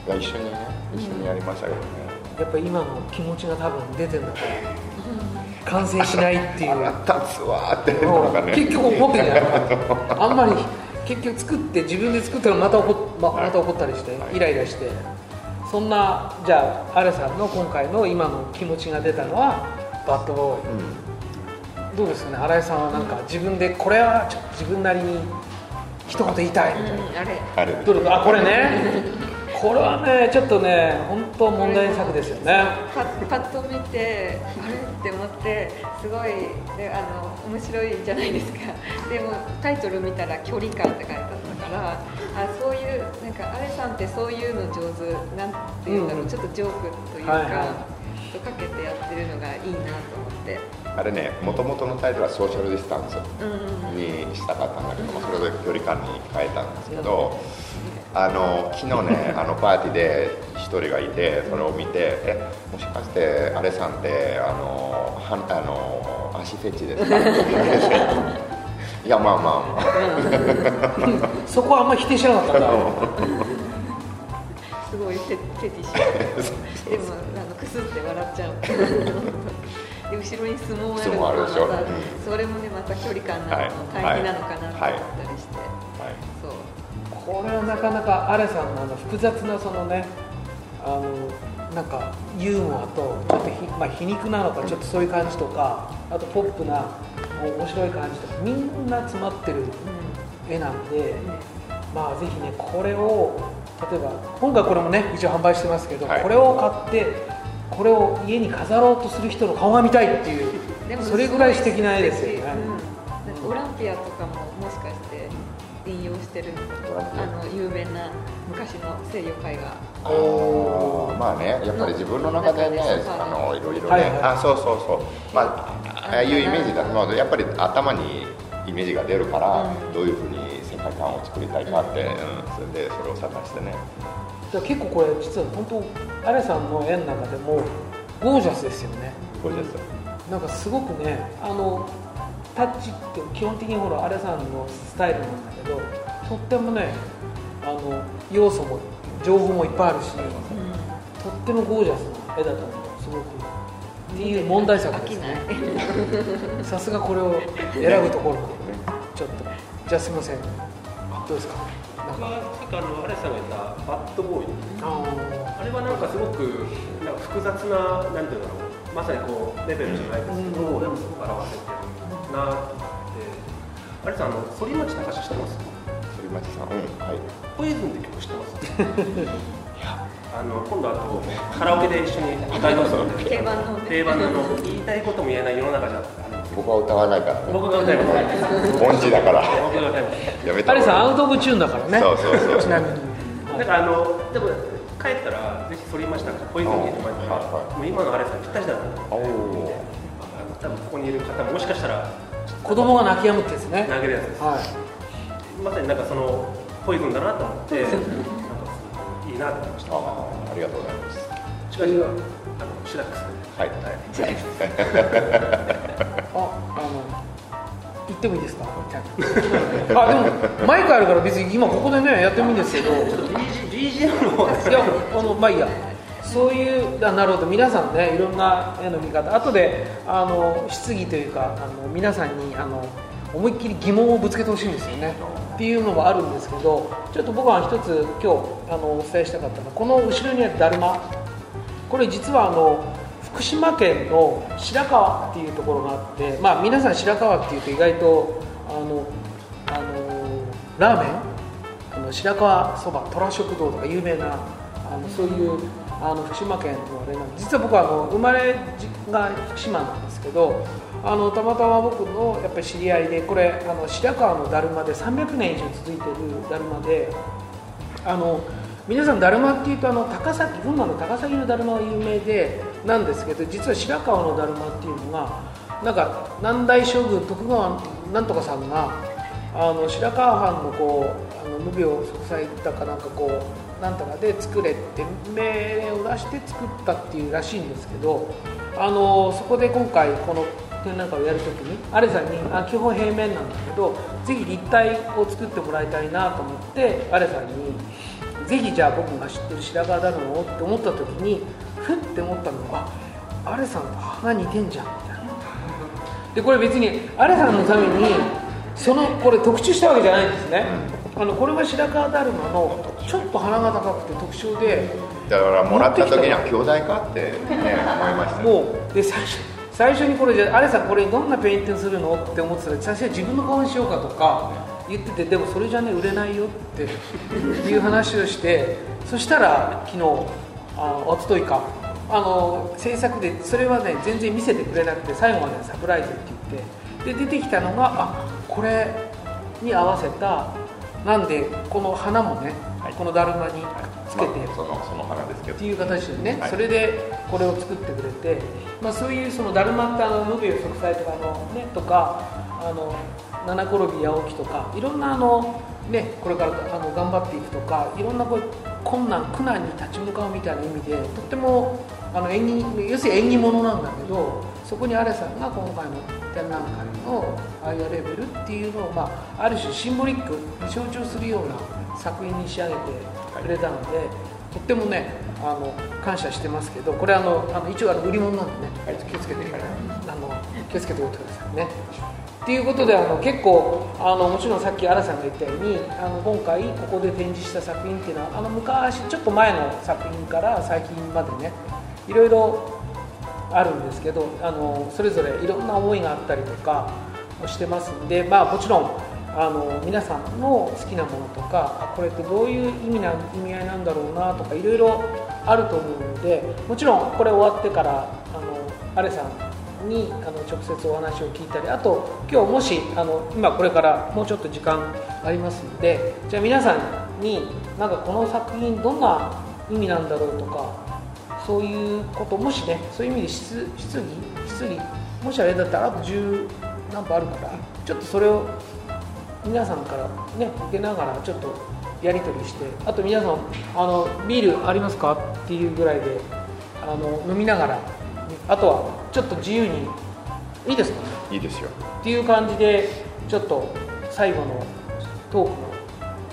A: いや一緒にね一緒にやりましたけどね、
B: やっぱり今の気持ちが多分出てるんだと思う完成しないっていう。
A: 立つわーって
B: 結局怒ってんじゃない。あんまり結局作って自分で作ったらまた怒っままた怒ったりして
A: はい。
B: イライラして。そんなじゃあアレさんの今回の今の気持ちが出たのはバッドボーイ。どうですかね？新井さんはなんか自分でこれはちょっと自分なりに一言言いたいみたいな。
D: うんあれ
A: あれ
B: どれあこれねこれはねちょっとね本当問題作ですよね。
D: パッパッと見てあれって思ってすごいであの面白いじゃないですか。でもタイトル見たら「距離感」って書いてあったからあそういうなんかアレさんってそういうの上手なんていうんだろう、
B: うん。
D: ちょっとジョークというか、
B: はいはい。
D: とかけてやってるのがいいなと思って。
A: あれねもともとのタイトルはソーシャルディスタンスにしたかったんだけどもそれで距離感に変えたんですけどあの昨日ね あのパーティーで一人がいてそれを見てえもしかしてあれさんってあのはあの足フェチですか？いやまあまあまあ。
B: そこはあんまり否定しなかったんだ
D: すごいフェフェティッシュでもあのクスって笑っちゃう。で後ろに相撲
A: あるでしょ
D: また
A: うん
D: それもねまた距離感なの
A: はい
D: なのかなと思ったりして、
A: はい
B: これはなかなかアレさんのあの複雑なそのねあのなんかユーモアとちょっとひ、まあ、皮肉なのかちょっとそういう感じとかあとポップな面白い感じとかみんな詰まってる絵なんで、まあぜひねこれを例えば今回これもね一応販売してますけど、
A: はい。
B: これを買ってこれを家に飾ろうとする人の顔が見たいっていう それぐらい素敵な絵ですよね、
D: ランピアとかも引用してるあの有名な昔の西洋絵画
A: あー。まあねやっぱり自分の中でねあのいろいろね、
B: はいはい。
A: あそうそうそう。まあああいうイメージだとやっぱり頭にイメージが出るから、
D: うん。
A: どういうふうに世界観を作りたいかって、うん、それでそれを探してね。
B: 結構これ実は本当アレさんの絵の中でもゴージャスですよね。
A: ゴージャス。
B: なんかすごくねあのタッチって基本的にほらアレさんのスタイルなんだけどとってもねあの要素も情報もいっぱいあるし、とってもゴージャスな絵だと思うすごく。っていう問題作ですね。さすがこれを選ぶところちょっと。じゃあすみません。どうですか？なんか
C: 僕はさっきあのアレさんが言ったバッドボーイ。
B: あ
C: あれはなんかすごくなんか複雑ななんていうんだろうまさにこうレベルじゃないですけど、
B: うん。
C: でもすごく表せてるなって。思ってアレさんあの反町隆史知ってます？
A: 反町さんうんはい。
C: ポイズンって曲知ってます。あの今度あと カラオケで一緒に歌いますので
D: 定番のね。
C: 定番の。言いたいことも言えない世の中じゃ
A: 僕は歌わないからね。
C: 僕が歌います。
A: 凡人だから。
C: 僕が歌います。
A: やめた
B: アレさんアウ
A: ト
B: ト・オブ・チューンだからね。
A: そうそうそう
B: ちなみに、
C: だからあのでも帰ったらぜひ反町隆史ポイズンに入れてもらっ
A: いはい。
C: もう今のアレさんぴったしだなと
A: おお
C: 多分ここにいる方ももしかしたら
B: 子供が泣き止むってやつね。
C: 投げるやつです。
B: はい
C: まさになんかそのポイズンだなと思ってなんかいいなと思いました
A: ああありがとうございます。
C: 近々あのシラックス。
A: はい。
B: あ、あの言ってもいいですか？あ、でもマイクあるから別に今ここでねやってもいいんですけど。
C: BGM の
B: いやあのまあいいや。そういうあなるほど皆さんねいろんな絵の見方。後であの質疑というかあの皆さんにあの思いっきり疑問をぶつけてほしいんですよね。っていうのもあるんですけどちょっと僕は一つ今日あのお伝えしたかったのはこの後ろにあるだるま。これ実はあの福島県の白川っていうところがあってまあ皆さん白川っていうと意外とあのあのラーメン？あの白川そば虎食堂とか有名なあのそういうあの福島県のあれなんです。実は僕はあの生まれが福島なんですけどあのたまたま僕のやっぱり知り合いでこれあの白川のだるまで300年以上続いてるだるまであの皆さんだるまっていうとあの高崎群馬の高崎のだるまが有名でなんですけど実は白川のだるまっていうのがなんか南大将軍徳川なんとかさんがあの白川藩のこうあの無病息災だかなんかこうなんとかで作れって命令を出して作ったっていうらしいんですけどあのそこで今回この展覧会をやるときにアレさんにあ基本平面なんだけどぜひ立体を作ってもらいたいなと思ってアレさんにぜひじゃあ僕が知ってる白川だろうって思った時にふって思ったのがアレさんと鼻似てんじゃんみたいな。でこれ別にアレさんのためにそのこれ特注したわけじゃないんですね、あのこれは白川だるまのちょっと鼻が高くて特徴で
A: だからもらった時には兄弟かってね思いました。よ
B: もうで最初最初にこれじゃあアレさんこれどんなペインティングするのって思ってたら最初は自分の顔にしようかとか言っててでもそれじゃね売れないよっていう話をして そしたら昨日あおとといかあの制作でそれはね全然見せてくれなくて最後までサプライズって言ってで出てきたのがあこれに合わせたなんでこの花もね、
A: はい。
B: このだるまにつけて、
A: まあそのその花ですけど。
B: っていう形でね、
A: はい。
B: それでこれを作ってくれて、まあ、そういうそのだるまってあの無病息災とかあの、ね、とかあの七転び八起きとかいろんなあの、ね、これからあの頑張っていくとかいろんなこう困難苦難に立ち向かうみたいな意味でとってもあの演技要するに演技ものなんだけどそこにアレさんが今回の展覧会のアイアレベルっていうのを、まあ、ある種シンボリックに象徴するような作品に仕上げてくれたので、とってもねあの感謝してますけどこれあのあの一応あの売り物なんでね、気をつけて、あの気をつけておいてくださいね。っていうことであの結構あのもちろんさっき新さんが言ったようにあの今回ここで展示した作品っていうのはあの昔ちょっと前の作品から最近までねいろいろあるんですけどあのそれぞれいろんな思いがあったりとかしてますんでまあもちろんあの皆さんの好きなものとかこれってどういう意味な意味合いなんだろうなとかいろいろあると思うのでもちろんこれ終わってからあのアレさんにあの直接お話を聞いたりあと今日もしあの今これからもうちょっと時間ありますのでじゃあ皆さんになんかこの作品どんな意味なんだろうとかそういうこともしねそういう意味で質質疑質疑もしあれだったらあと10何歩あるからちょっとそれを皆さんからね受けながらちょっとやり取りしてあと皆さんあのビールありますかっていうぐらいであの飲みながらあとはちょっと自由にいいですかね？
A: いいですよ。
B: っていう感じでちょっと最後のトークの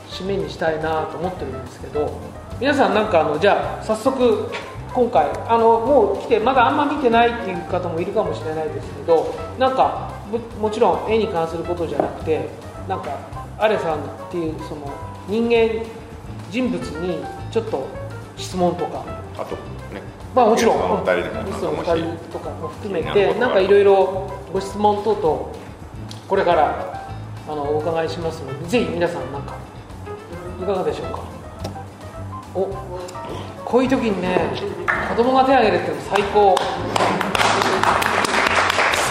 B: 締めにしたいなと思ってるんですけど皆さんなんかあのじゃあ早速今回あのもう来てまだあんま見てないっていう方もいるかもしれないですけどなんかももちろん絵に関することじゃなくてなんかアレさんっていうその人間人物にちょっと質問とか。
A: あとね
B: まあもちろん、
A: お二人
B: とかも含めてなんかいろいろご質問等々これからあのお伺いしますのでぜひ皆さんなんかいかがでしょうか？おこういう時にね子供が手を挙げるっていうの最高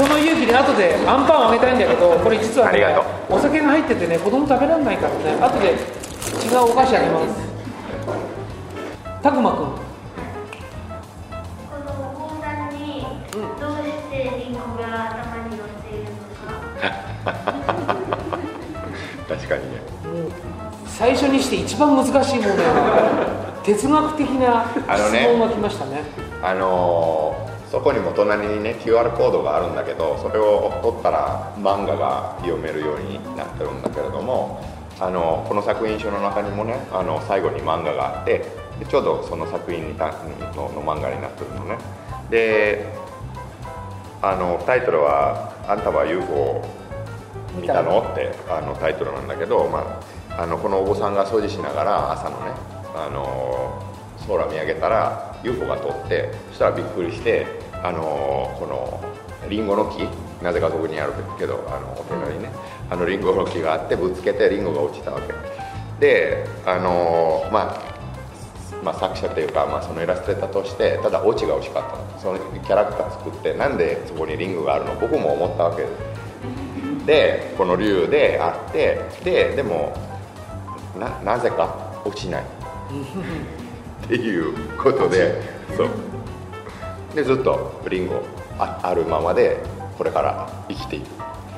B: その勇気で後でアンパンをあげたいんだけどこれ実はねお酒が入っててね子供食べられないからね。後で違うお菓子あげます。たくまくん。
E: このお坊さん。にどうしてリンゴが頭に乗っているのか、
A: 確かにね。
B: 最初にして一番難しい問題 哲学的な質問が来ましたね
A: あのーそこにも隣にね QR コードがあるんだけどそれを取ったら漫画が読めるようになってるんだけれどもあのこの作品集の中にもねあの最後に漫画があってでちょうどその作品にたのの漫画になってるのねであのタイトルは「あんたは UFO を見たの?」ってあのタイトルなんだけど、まあ、あのこのお坊さんが掃除しながら朝のねあの空見上げたら UFO が通ってそしたらびっくりしてあのこのリンゴの木なぜかそこにあるけどあのお寺にねあのリンゴの木があってぶつけてリンゴが落ちたわけ。であのまあまあ、作者というか、まあ、そのイラストレーターとしてただオチが欲しかったそのキャラクター作ってなんでそこにリンゴがあるの？僕も思ったわけ。ですでこの竜であってででもななぜか落ちない。っていうことでそう。でずっとリンゴああるままでこれから生きていく。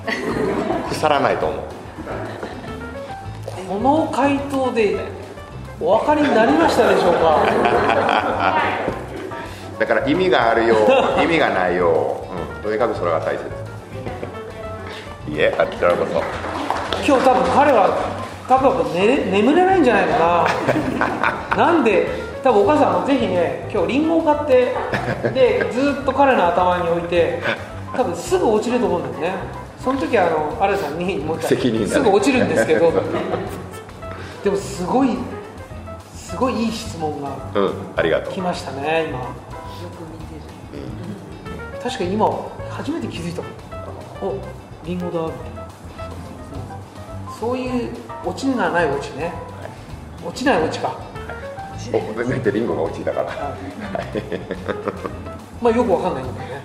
A: 腐らないと思う。
B: この回答でお分かりになりましたでしょうか？
A: だから意味があるよ 意味がないよ、う。ん、とにかくそれが大切。いえあちらこそ。
B: 今日多分彼は多分寝眠れないんじゃないかな。なんで多分お母さんもぜひね今日リンゴを買って でずっと彼の頭に置いて多分すぐ落ちると思うんだよね。その時はあのアレさんにもう一回
A: 責任だね。
B: すぐ落ちるんですけど。でもすごいすごいいい質問が
A: うんありがとう。
B: 来ましたね今。
D: よく見てる
B: 確かに今初めて気づいたおリンゴだみたいな。そういうオチがないオチね。落ちないオチか
A: お全然リンゴが落ちたから。
B: まあよくわかんないんだよね。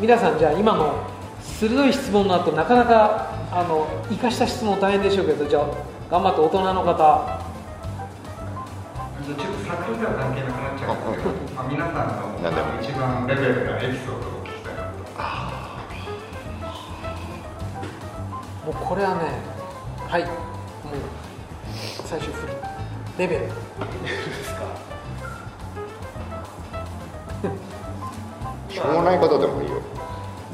B: 皆さんじゃあ今の鋭い質問の後なかなかあの生かした質問大変でしょうけどじゃあ頑張って大人の方。
F: ちょっと作品とは関係なくなっちゃうんですけど、まあ、皆さんの一番レベルなエピソードを聞きたいなと。
B: もうこれはねはい。もう最初振りレベル。
A: しょうもないことでもいいよ。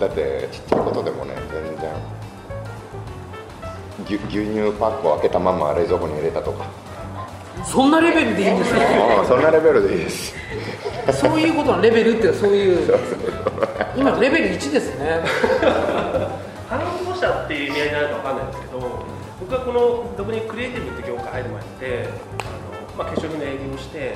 A: だってちっちゃいことでもね全然。牛牛乳パックを開けたまま冷蔵庫に入れたとか。
B: そんなレベルでいいんですか？
A: ああそんなレベルでいいです。
B: そういうことのレベルってそういう。今レベル1ですね。
C: 反応者っていう意味合いになるかわかんないんですけど僕はこの特にクリエイティブって業界入る前ってあの、まあ、化粧品の営業をして、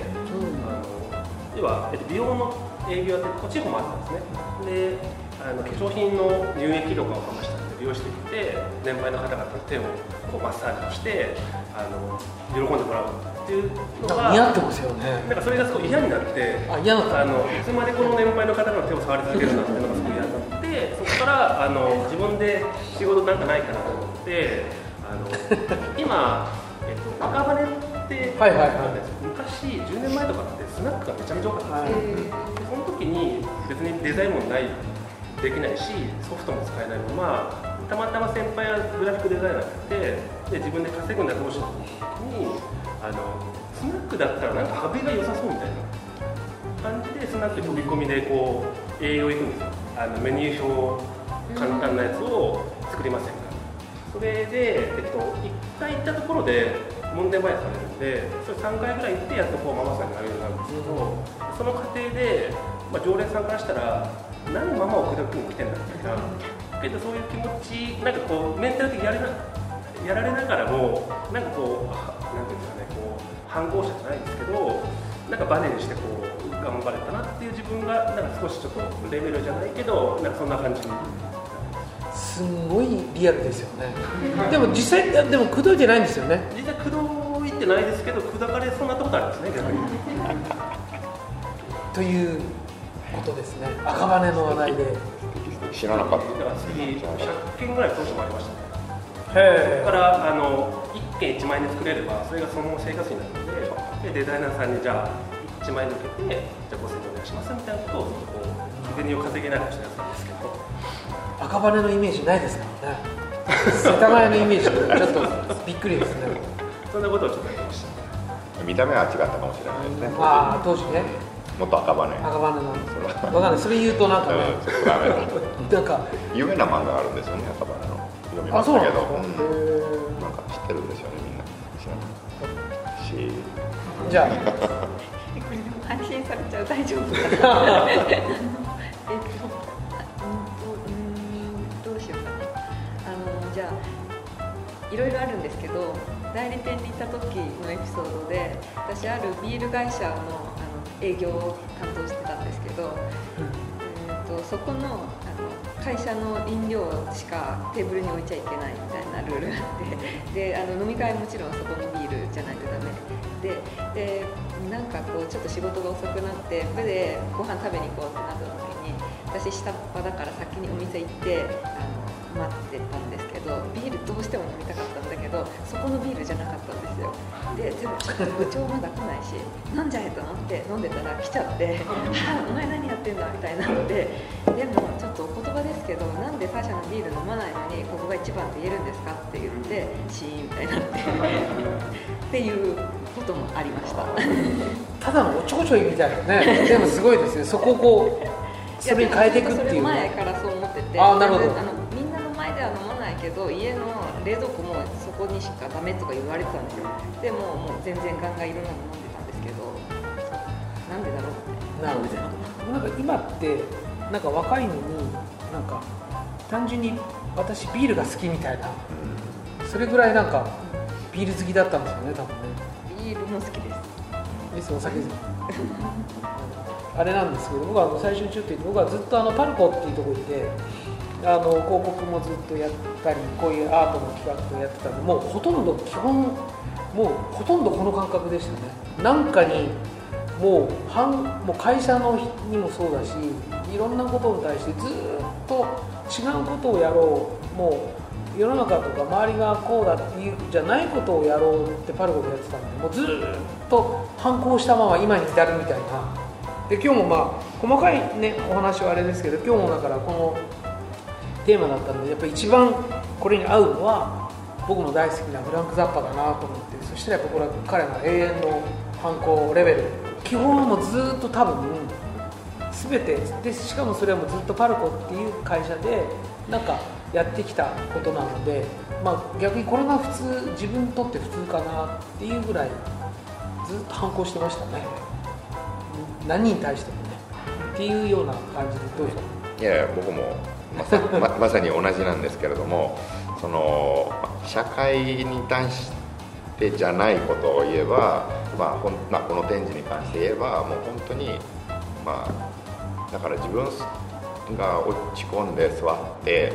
C: あの要は、えっと、美容の営業やってこっちの方もあったんですね。であの化粧品の乳液とかを話したんで美容師で行って年配の方々の手をこうマッサージをしてあの喜んでもらうっていうのが
B: ってますよね。
C: なんかそれがすごい嫌になって
B: あ嫌だった。
C: あのいつまでこの年配の方の手を触り続けるんだっていうのがすごい嫌になってそこからあの自分で仕事なんかないかなと思ってあの今、えっと、赤羽って、
B: はいはいはい。
C: 昔10年前とかってスナックがめちゃめちゃ多かったんですよ、
D: え
C: でその時に別にデザインもないできないしソフトも使えないままたまたま先輩はグラフィックデザイナーでで自分で稼ぐんだどうしようと思った時にあのスナックだったらなんか羽が良さそうみたいな感じでスナック飛び込みでこう営業行くんですよ。あのメニュー表簡単なやつを作りませんかそれで、えっと、1回行ったところで門前前されるんでそれ3回ぐらい行ってやっとこうママさんになれるようになるんですけどその過程で、まあ、常連さんからしたら何ママを口説きに来てんだみたいなけどそういう気持ちなんかこうメンタル的にやれなやられながらもなんかこうはなんていうんですかねこう反抗者じゃないんですけどなんかバネにしてこう頑張れたなっていう自分がなんか少しちょっとレベルじゃないけどなんかそんな感じに
B: すんごいリアルですよね。でも実際でも口説いてないんですよね。
C: 実際口説いてないですけど口説かれそうなったことありますね逆に。
B: ということですね。赤羽の話題で。
A: 知らなかっ
C: だから次100件ぐらい当初もありましたね。
B: へ
C: そこからあの1件1万円で作れればそれがその生活費になるのででデザイナーさんにじゃあ1万円抜けてじゃあ5000円お願いしますみたいなことをこう日銭を稼げなくしたやつなんですけど
B: 赤羽のイメージないですからね。世田谷のイメージちょっとびっくりですね。
C: そんなことをちょっとやってました。
A: た見た目は違ったかもしれないですね。
B: ああ当時ね。
A: もっと赤羽。うん
B: 赤羽の。わかんない。それ言うとなんかね。
A: ちょっとダメだ。
B: なんか。
A: 有名な漫画があるんですよね赤羽の。読みま
B: あ
A: したけ
B: そうなんですか
A: どうん
B: へ
A: なんか知ってるんですよねみんな。知らないし
B: ーじゃあ。
D: これでも配信されちゃう。大丈夫 いろいろあるんですけど代理店に行った時のエピソードで私あるビール会社のあの営業を担当してたんですけど、えー、とそこのあの会社の飲料しかテーブルに置いちゃいけないみたいなルールがあってであの飲み会もちろんそこのビールじゃないとダメ。ででなんかこうちょっと仕事が遅くなって部でご飯食べに行こうってなった時に私下っ端だから先にお店行ってあの待ってたんですけどビールどうしても飲みたかったんだけどどそこのビールじゃなかったんですよ。ででもちょっと部長まだ来ないし飲んじゃえと思って飲んでたら来ちゃって「あお前何やってんだ」みたいなのででもちょっとお言葉ですけどなんで他社のビール飲まないのにここが一番って言えるんですかって言ってシーンみたいになってっていうこともありました。
B: ただのおちょこちょいみたいなね。でもすごいですねそこをこうそれに変えていくっていう
D: それ前
B: ね
D: からそう思ってて。
B: あーなるほど
D: けど家の冷蔵庫もそこにしかダメとか言われてたんですよ。でももう全然ガンガンいろんなの飲んでたんですけど。なんでだろう。って
B: なるほど。なんか今ってなんか若いのになんか単純に私ビールが好きみたいな。それぐらいなんかビール好きだったんですよね多分ね。
D: ビールも好きです。
B: ですお酒好き あれなんですけど僕は最初にちょっと言って僕はずっとあのパルコっていうところにいてあの広告もずっとやったりこういうアートの企画をやってたんでもうほとんど基本もうほとんどこの感覚でしたね。なんかにもう半もう会社のにもそうだしいろんなことに対してずっと違うことをやろうもう世の中とか周りがこうだっていうじゃないことをやろうってパルコでやってたんでもうずっと反抗したまま今に至るみたいな。で今日もまあ細かいねお話はあれですけど今日もだからこのテーマだったのでやっぱり一番これに合うのは僕の大好きなフランク・ザッパだなと思ってそしたらやっぱこれは彼の永遠の反抗レベル。基本はもうずっと多分全てでしかもそれはもうずっとパルコっていう会社でなんかやってきたことなので、まあ、逆にこれが普通自分にとって普通かなっていうぐらいずっと反抗してましたね。何に対してもね。っていうような感じでどうでしょう
A: いやいや僕もまさ ままさに同じなんですけれどもその社会に対してじゃないことを言えば、まあほんまあ、この展示に関して言えばもう本当にまあだから自分が落ち込んで座って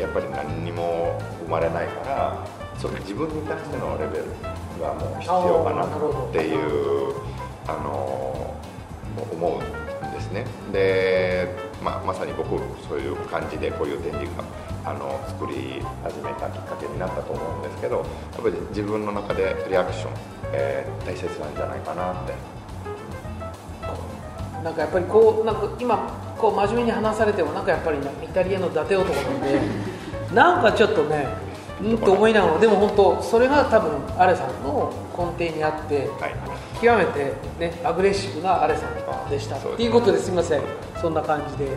A: やっぱり何にも生まれないからその自分に対してのレベルがもう必要かなっていうあの思うんですね。で、まあ、まさに僕そういう感じでこういう展示があの作り始めたきっかけになったと思うんですけどやっぱり自分の中でリアクション、えー大切なんじゃないかなって。
B: なんかやっぱりこうなんか今こう真面目に話されてもなんかやっぱりイタリアの伊達男なんでなんかちょっとねうんと思いながらでも本当それが多分アレさんの根底にあって
A: はい。
B: 極めてねアグレッシブなアレさんでした。
A: そうです
B: っていうことです。みません。そんな感じで。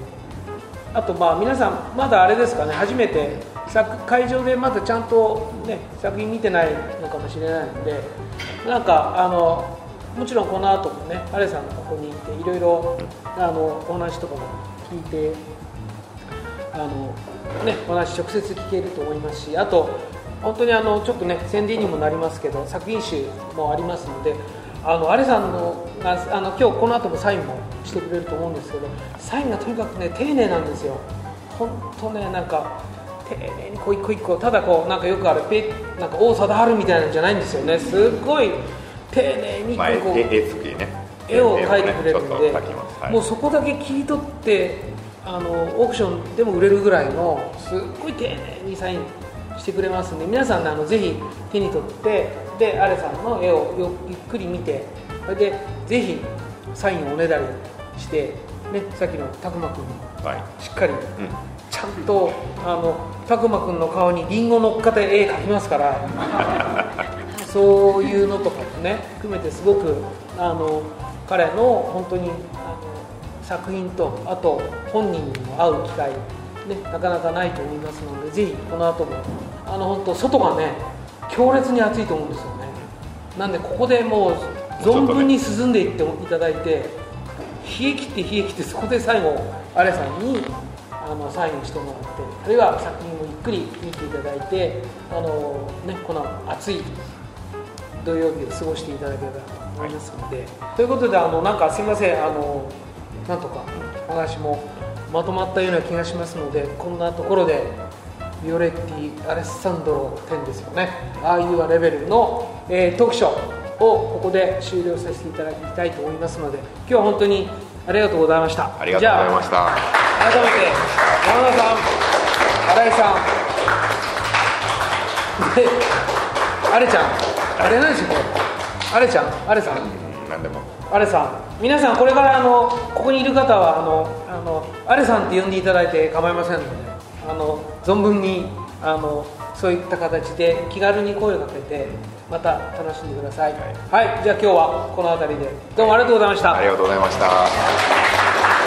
B: あとまあ皆さんまだあれですかね。初めて作会場でまだちゃんとね作品見てないのかもしれないのでなんかあのもちろんこの後もねアレさんがここにいていろいろあのお話とかも聞いてあのねお話直接聞けると思いますしあと本当にあのちょっとね宣伝にもなりますけど作品集もありますのであのアレさんのがあの今日この後もサインもしてくれると思うんですけどサインがとにかくね丁寧なんですよ。本当ねなんか丁寧にこう一個一個ただこうなんかよくあるペなんか王貞治みたいなんじゃないんですよね。すっごい丁寧にこう
A: 絵
B: を描いてくれるんで、もうそこだけ切り取ってあのオークションでも売れるぐらいのすっごい丁寧にサインしてくれますんで皆さんねあのぜひ手に取ってでアレさんの絵をよゆっくり見てそれでぜひサインをおねだりして、ね、さっきの拓磨君に
A: はい。
B: しっかり
A: うん。
B: ちゃんとあの拓磨君の顔にリンゴ乗っかって絵描きますから そういうのとかもね含めてすごくあの彼の本当に作品とあと本人にも会う機会、ね、なかなかないと思いますのでぜひこの後もあの本当外がね強烈に暑いと思うんですよね。なんでここでもう存分に進んでいっていただいて冷え切って冷え切ってそこで最後アレさんにあのサインしてもらってあるいは作品をゆっくり見ていただいてあの、ね、この暑い土曜日を過ごしていただければと思いますので、ということであのなんかすいませんあのなんとかお話もまとまったような気がしますのでこんなところでビオレッティ・アレッサンドロ10ですよね。ああいうレベルの、えートークショーをここで終了させていただきたいと思いますので今日は本当にありがとうございました。
A: ありがとうございま
B: じ
A: した
B: 改めて山田さん新井さんであれちゃん。あれ何でしょこれあれちゃん？あれさ
A: ん？何でも。
B: あれさん皆さんこれからあのここにいる方はあのあのあれさんって呼んでいただいて構いませんのであの存分にあのそういった形で気軽に声をかけてまた楽しんでください。はい、じゃあ今日はこの辺りで。どうもありがとうございました。
A: ありがとうございました